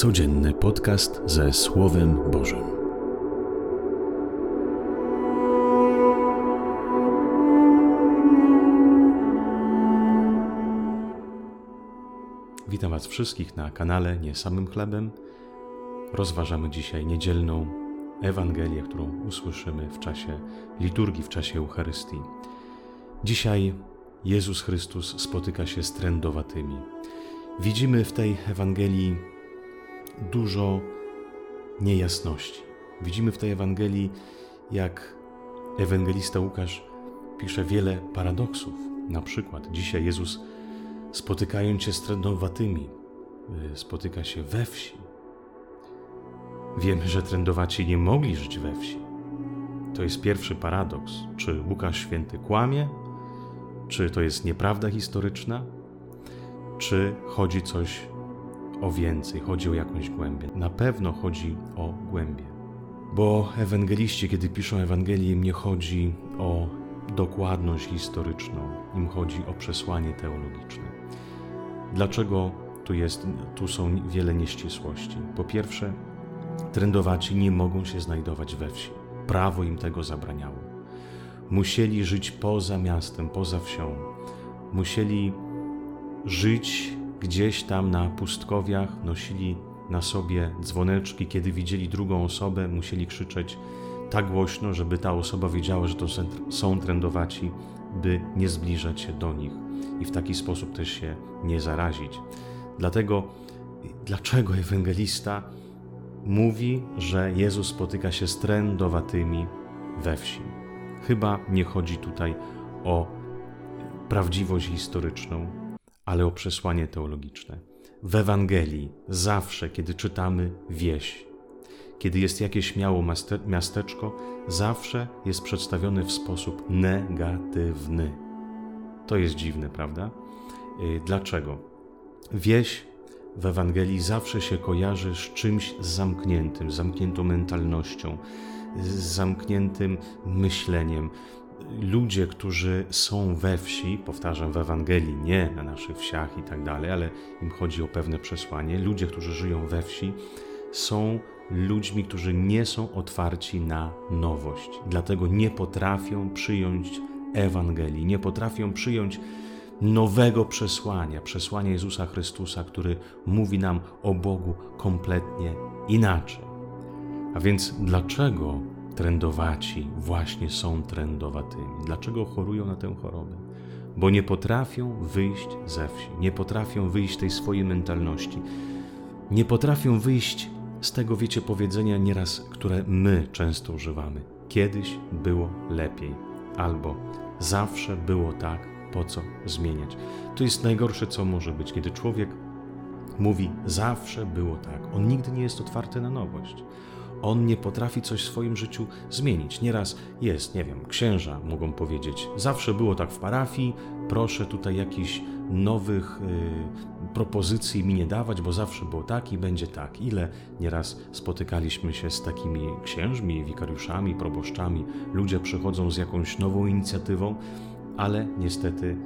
Codzienny podcast ze Słowem Bożym. Witam Was wszystkich na kanale Nie Samym Chlebem. Rozważamy dzisiaj niedzielną Ewangelię, którą usłyszymy w czasie liturgii, w czasie Eucharystii. Dzisiaj Jezus Chrystus spotyka się z trędowatymi. Widzimy w tej Ewangelii dużo niejasności. Widzimy w tej Ewangelii, jak ewangelista Łukasz pisze wiele paradoksów. Na przykład dzisiaj Jezus spotykając się z trędowatymi, y, spotyka się we wsi. Wiemy, że trędowaci nie mogli żyć we wsi. To jest pierwszy paradoks. Czy Łukasz Święty kłamie? Czy to jest nieprawda historyczna? Czy chodzi coś o więcej, chodzi o jakąś głębię? Na pewno chodzi o głębię. Bo ewangeliści, kiedy piszą Ewangelię, im nie chodzi o dokładność historyczną, im chodzi o przesłanie teologiczne. Dlaczego tu, jest, tu są wiele nieścisłości? Po pierwsze, trędowaci nie mogą się znajdować we wsi. Prawo im tego zabraniało. Musieli żyć poza miastem, poza wsią. Musieli żyć gdzieś tam na pustkowiach, nosili na sobie dzwoneczki. Kiedy widzieli drugą osobę, musieli krzyczeć tak głośno, żeby ta osoba wiedziała, że to są trędowaci, by nie zbliżać się do nich i w taki sposób też się nie zarazić. Dlatego, dlaczego ewangelista mówi, że Jezus spotyka się z trędowatymi we wsi? Chyba nie chodzi tutaj o prawdziwość historyczną, ale o przesłanie teologiczne. W Ewangelii zawsze, kiedy czytamy wieś, kiedy jest jakieś miało miasteczko, zawsze jest przedstawione w sposób negatywny. To jest dziwne, prawda? Y, dlaczego? Wieś w Ewangelii zawsze się kojarzy z czymś zamkniętym, zamkniętą mentalnością, z zamkniętym myśleniem. Ludzie, którzy są we wsi, powtarzam w Ewangelii, nie na naszych wsiach i tak dalej, ale im chodzi o pewne przesłanie, ludzie, którzy żyją we wsi, są ludźmi, którzy nie są otwarci na nowość. Dlatego nie potrafią przyjąć Ewangelii, nie potrafią przyjąć nowego przesłania, przesłania Jezusa Chrystusa, który mówi nam o Bogu kompletnie inaczej. A więc dlaczego trędowaci właśnie są trędowatymi? Dlaczego chorują na tę chorobę? Bo nie potrafią wyjść ze wsi, nie potrafią wyjść tej swojej mentalności, nie potrafią wyjść z tego, wiecie, powiedzenia nieraz, które my często używamy. Kiedyś było lepiej, albo zawsze było tak, po co zmieniać. To jest najgorsze, co może być, kiedy człowiek mówi zawsze było tak. On nigdy nie jest otwarty na nowość. On nie potrafi coś w swoim życiu zmienić. Nieraz jest, nie wiem, księża mogą powiedzieć, zawsze było tak w parafii, proszę tutaj jakiś nowych y, propozycji mi nie dawać, bo zawsze było tak i będzie tak. Ile nieraz spotykaliśmy się z takimi księżmi, wikariuszami, proboszczami. Ludzie przychodzą z jakąś nową inicjatywą, ale niestety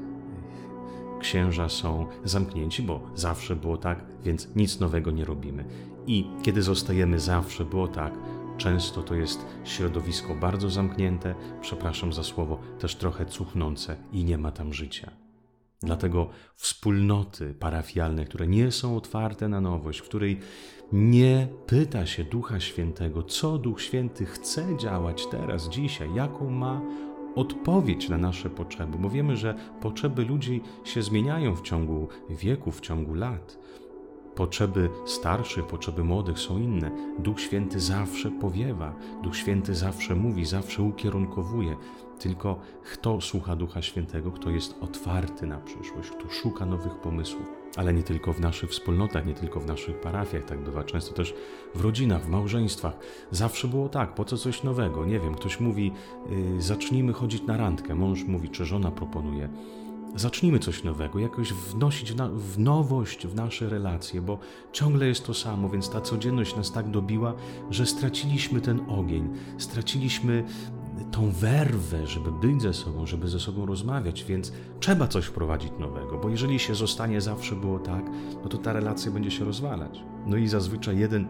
księża są zamknięci, bo zawsze było tak, więc nic nowego nie robimy. I kiedy zostajemy zawsze było tak, często to jest środowisko bardzo zamknięte, przepraszam za słowo, też trochę cuchnące i nie ma tam życia. Dlatego wspólnoty parafialne, które nie są otwarte na nowość, w której nie pyta się Ducha Świętego, co Duch Święty chce działać teraz, dzisiaj, jaką ma odpowiedź na nasze potrzeby, bo wiemy, że potrzeby ludzi się zmieniają w ciągu wieku, w ciągu lat. Potrzeby starszych, potrzeby młodych są inne. Duch Święty zawsze powiewa, Duch Święty zawsze mówi, zawsze ukierunkowuje. Tylko kto słucha Ducha Świętego, kto jest otwarty na przyszłość, kto szuka nowych pomysłów. Ale nie tylko w naszych wspólnotach, nie tylko w naszych parafiach, tak bywa często też w rodzinach, w małżeństwach. Zawsze było tak, po co coś nowego? Nie wiem, ktoś mówi, yy, zacznijmy chodzić na randkę. Mąż mówi, czy żona proponuje zacznijmy coś nowego, jakoś wnosić w, na, w, nowość w nasze relacje, bo ciągle jest to samo, więc ta codzienność nas tak dobiła, że straciliśmy ten ogień, straciliśmy tą werwę, żeby być ze sobą, żeby ze sobą rozmawiać, więc trzeba coś wprowadzić nowego, bo jeżeli się zostanie zawsze było tak, no to ta relacja będzie się rozwalać. No i zazwyczaj jeden,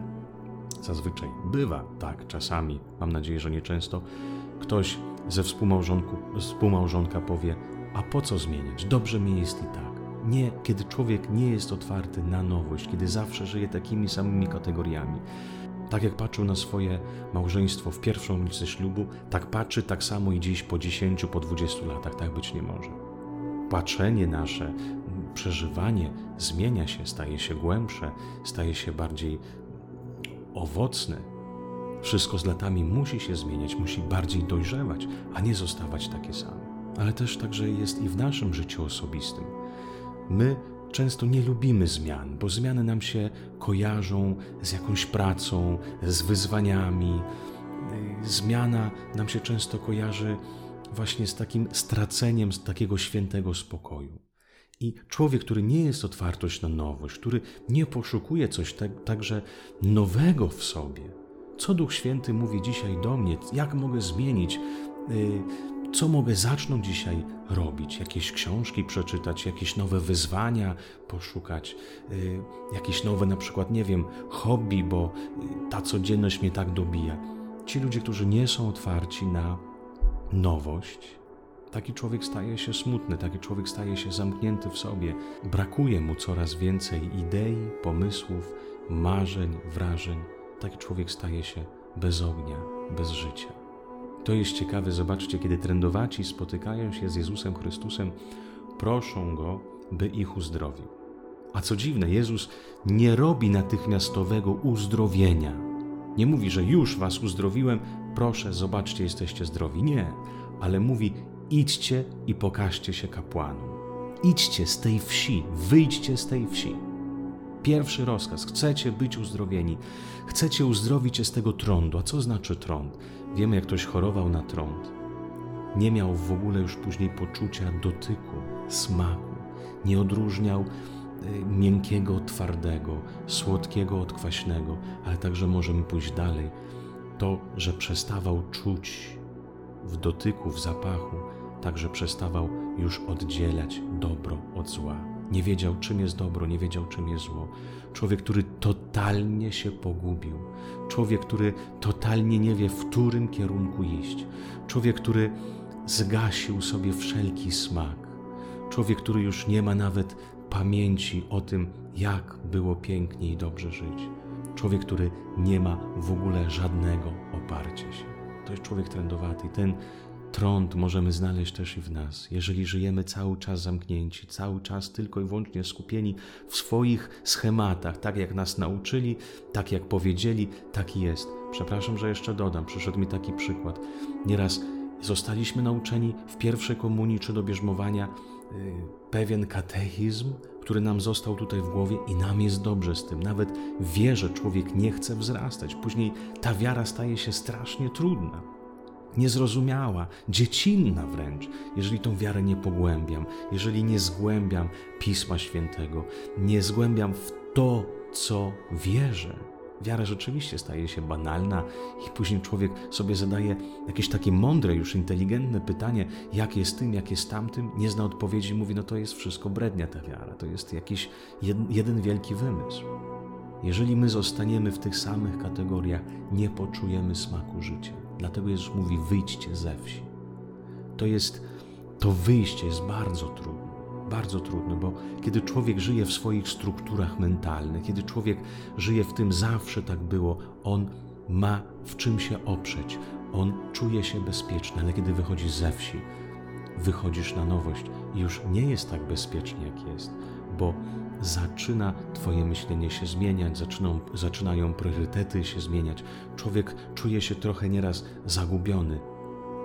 zazwyczaj bywa tak, czasami, mam nadzieję, że nie często, ktoś ze współmałżonka powie, a po co zmieniać? Dobrze mi jest i tak. Nie, kiedy człowiek nie jest otwarty na nowość, kiedy zawsze żyje takimi samymi kategoriami. Tak jak patrzył na swoje małżeństwo w pierwszą ulicę ślubu, tak patrzy tak samo i dziś po 10, po 20 latach. Tak być nie może. Patrzenie nasze, przeżywanie zmienia się, staje się głębsze, staje się bardziej owocne. Wszystko z latami musi się zmieniać, musi bardziej dojrzewać, a nie zostawać takie same. Ale też także jest i w naszym życiu osobistym. My często nie lubimy zmian, bo zmiany nam się kojarzą z jakąś pracą, z wyzwaniami. Zmiana nam się często kojarzy właśnie z takim straceniem z takiego świętego spokoju. I człowiek, który nie jest otwartość na nowość, który nie poszukuje coś tak, także nowego w sobie, co Duch Święty mówi dzisiaj do mnie, jak mogę zmienić, y, co mogę zacząć dzisiaj robić? Jakieś książki przeczytać, jakieś nowe wyzwania poszukać, y, jakieś nowe, na przykład, nie wiem, hobby, bo y, ta codzienność mnie tak dobija. Ci ludzie, którzy nie są otwarci na nowość, taki człowiek staje się smutny, taki człowiek staje się zamknięty w sobie. Brakuje mu coraz więcej idei, pomysłów, marzeń, wrażeń. Taki człowiek staje się bez ognia, bez życia. To jest ciekawe, zobaczcie, kiedy trendowaci spotykają się z Jezusem Chrystusem, proszą Go, by ich uzdrowił. A co dziwne, Jezus nie robi natychmiastowego uzdrowienia. Nie mówi, że już was uzdrowiłem, proszę, zobaczcie, jesteście zdrowi. Nie, ale mówi: idźcie i pokażcie się kapłanom. Idźcie z tej wsi, wyjdźcie z tej wsi. Pierwszy rozkaz: chcecie być uzdrowieni, chcecie uzdrowić się z tego trądu. A co znaczy trąd? Wiemy, jak ktoś chorował na trąd. Nie miał w ogóle już później poczucia dotyku, smaku. Nie odróżniał y, miękkiego od twardego, słodkiego od kwaśnego, ale także możemy pójść dalej. To, że przestawał czuć w dotyku, w zapachu, także przestawał już oddzielać dobro od zła nie wiedział, czym jest dobro, nie wiedział, czym jest zło. Człowiek, który totalnie się pogubił. Człowiek, który totalnie nie wie, w którym kierunku iść. Człowiek, który zgasił sobie wszelki smak. Człowiek, który już nie ma nawet pamięci o tym, jak było pięknie i dobrze żyć. Człowiek, który nie ma w ogóle żadnego oparcia się. To jest człowiek trendowaty. Ten Trąd możemy znaleźć też i w nas, jeżeli żyjemy cały czas zamknięci, cały czas tylko i wyłącznie skupieni w swoich schematach, tak jak nas nauczyli, tak jak powiedzieli, tak jest. Przepraszam, że jeszcze dodam, przyszedł mi taki przykład. Nieraz zostaliśmy nauczeni w pierwszej komunii czy do bierzmowania yy, pewien katechizm, który nam został tutaj w głowie i nam jest dobrze z tym. Nawet wie, że człowiek nie chce wzrastać. Później ta wiara staje się strasznie trudna niezrozumiała, dziecinna wręcz, jeżeli tą wiarę nie pogłębiam, jeżeli nie zgłębiam Pisma Świętego, nie zgłębiam w to, co wierzę. Wiara rzeczywiście staje się banalna i później człowiek sobie zadaje jakieś takie mądre, już inteligentne pytanie, jak jest tym, jak jest tamtym, nie zna odpowiedzi mówi, no to jest wszystko brednia ta wiara, to jest jakiś jeden wielki wymysł. Jeżeli my zostaniemy w tych samych kategoriach, nie poczujemy smaku życia. Dlatego Jezus mówi: wyjdźcie ze wsi. To jest, to wyjście jest bardzo trudne. Bardzo trudne, bo kiedy człowiek żyje w swoich strukturach mentalnych, kiedy człowiek żyje w tym zawsze tak było, on ma w czym się oprzeć, on czuje się bezpieczny, ale kiedy wychodzi ze wsi, wychodzisz na nowość i już nie jest tak bezpiecznie, jak jest, bo zaczyna Twoje myślenie się zmieniać, zaczyną, zaczynają priorytety się zmieniać. Człowiek czuje się trochę nieraz zagubiony,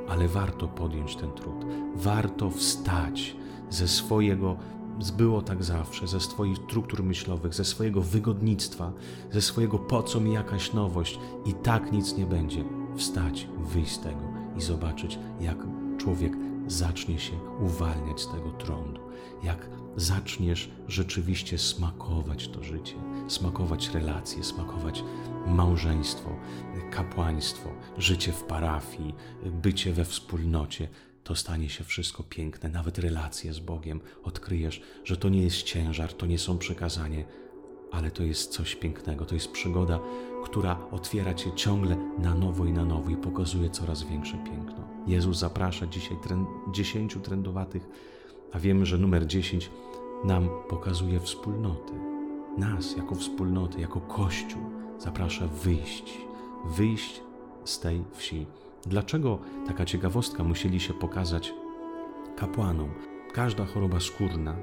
ale warto podjąć ten trud. Warto wstać ze swojego, było tak zawsze, ze swoich struktur myślowych, ze swojego wygodnictwa, ze swojego po co mi jakaś nowość i tak nic nie będzie. Wstać, wyjść z tego i zobaczyć, jak człowiek zacznie się uwalniać z tego trądu, jak zaczniesz rzeczywiście smakować to życie, smakować relacje, smakować małżeństwo, kapłaństwo, życie w parafii, bycie we wspólnocie, to stanie się wszystko piękne, nawet relacje z Bogiem. Odkryjesz, że to nie jest ciężar, to nie są przekazanie, ale to jest coś pięknego, to jest przygoda, która otwiera cię ciągle na nowo i na nowo i pokazuje coraz większe piękno. Jezus zaprasza dzisiaj trend, dziesięciu trendowatych, a wiemy, że numer dziesięć nam pokazuje wspólnoty. Nas jako wspólnoty, jako Kościół zaprasza wyjść, wyjść z tej wsi. Dlaczego taka ciekawostka musieli się pokazać kapłanom? Każda choroba skórna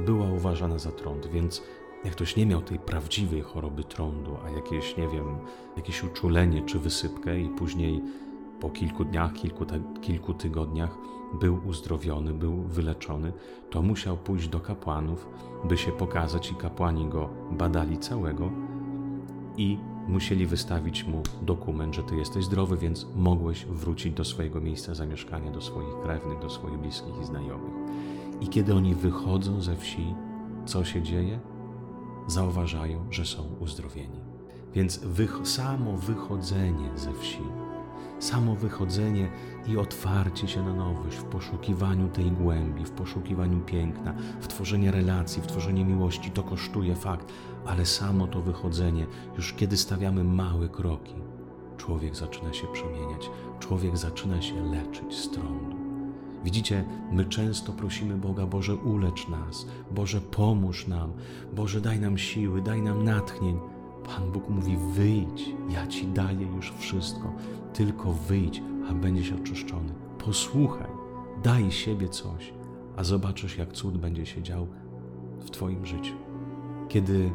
była uważana za trąd, więc jak ktoś nie miał tej prawdziwej choroby trądu, a jakieś, nie wiem, jakieś uczulenie czy wysypkę i później po kilku dniach, kilku, kilku tygodniach był uzdrowiony, był wyleczony, to musiał pójść do kapłanów, by się pokazać i kapłani go badali całego i musieli wystawić mu dokument, że ty jesteś zdrowy, więc mogłeś wrócić do swojego miejsca zamieszkania, do swoich krewnych, do swoich bliskich i znajomych. I kiedy oni wychodzą ze wsi, co się dzieje? Zauważają, że są uzdrowieni. Więc samo wychodzenie ze wsi samo wychodzenie i otwarcie się na nowość, w poszukiwaniu tej głębi, w poszukiwaniu piękna, w tworzenie relacji, w tworzenie miłości, to kosztuje fakt, ale samo to wychodzenie, już kiedy stawiamy małe kroki, człowiek zaczyna się przemieniać, człowiek zaczyna się leczyć z trądu. Widzicie, my często prosimy Boga, Boże, ulecz nas, Boże, pomóż nam, Boże, daj nam siły, daj nam natchnień. Pan Bóg mówi: wyjdź, ja ci daję już wszystko, tylko wyjdź, a będziesz oczyszczony. Posłuchaj, daj siebie coś, a zobaczysz, jak cud będzie się dział w Twoim życiu. Kiedy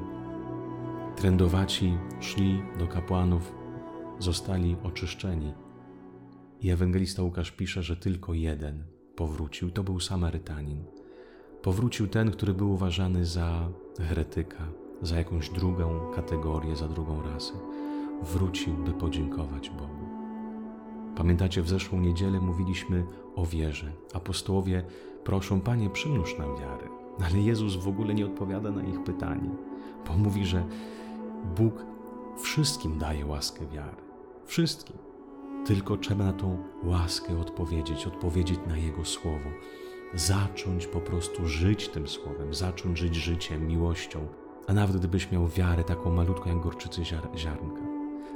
trędowaci szli do kapłanów, zostali oczyszczeni. I ewangelista Łukasz pisze, że tylko jeden powrócił. To był Samarytanin. Powrócił ten, który był uważany za heretyka, za jakąś drugą kategorię, za drugą rasę. Wrócił, by podziękować Bogu. Pamiętacie, w zeszłą niedzielę mówiliśmy o wierze. Apostołowie proszą, Panie, przymnóż nam wiary. Ale Jezus w ogóle nie odpowiada na ich pytanie, bo mówi, że Bóg wszystkim daje łaskę wiary. Wszystkim. Tylko trzeba na tą łaskę odpowiedzieć, odpowiedzieć na Jego słowo. Zacząć po prostu żyć tym słowem, zacząć żyć życiem, miłością, a nawet gdybyś miał wiarę taką malutką jak gorczycy ziar- ziarnka,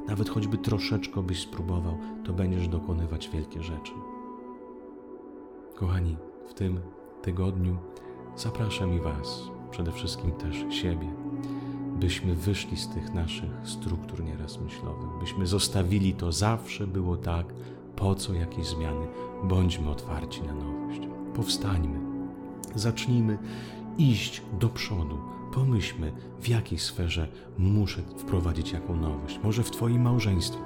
nawet choćby troszeczkę byś spróbował, to będziesz dokonywać wielkie rzeczy. Kochani, w tym tygodniu zapraszam i Was, przede wszystkim też siebie, byśmy wyszli z tych naszych struktur nieraz myślowych, byśmy zostawili to zawsze było tak, po co jakieś zmiany, bądźmy otwarci na nowość. Powstańmy, zacznijmy iść do przodu. Pomyślmy, w jakiej sferze muszę wprowadzić jaką nowość. Może w Twoim małżeństwie,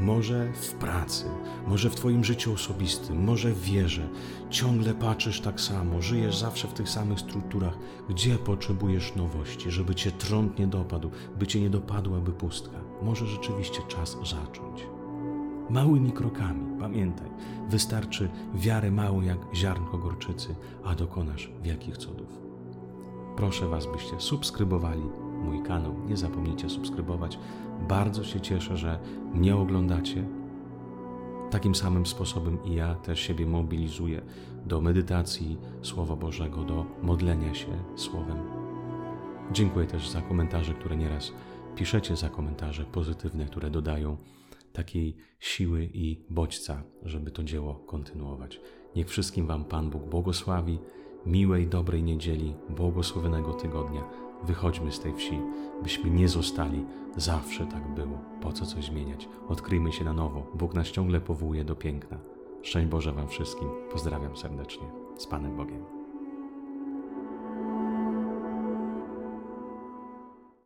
może w pracy, może w Twoim życiu osobistym, może w wierze. Ciągle patrzysz tak samo, żyjesz zawsze w tych samych strukturach. Gdzie potrzebujesz nowości, żeby Cię trąd nie dopadł, by Cię nie dopadłaby pustka? Może rzeczywiście czas zacząć. Małymi krokami, pamiętaj, wystarczy wiarę małą jak ziarnko gorczycy, a dokonasz wielkich cudów. Proszę Was, byście subskrybowali mój kanał. Nie zapomnijcie subskrybować. Bardzo się cieszę, że mnie oglądacie. Takim samym sposobem i ja też siebie mobilizuję do medytacji Słowa Bożego, do modlenia się Słowem. Dziękuję też za komentarze, które nieraz piszecie, za komentarze pozytywne, które dodają takiej siły i bodźca, żeby to dzieło kontynuować. Niech wszystkim Wam Pan Bóg błogosławi, miłej, dobrej niedzieli, błogosławionego tygodnia. Wychodźmy z tej wsi, byśmy nie zostali. Zawsze tak było. Po co coś zmieniać? Odkryjmy się na nowo. Bóg nas ciągle powołuje do piękna. Szczęść Boże Wam wszystkim. Pozdrawiam serdecznie. Z Panem Bogiem.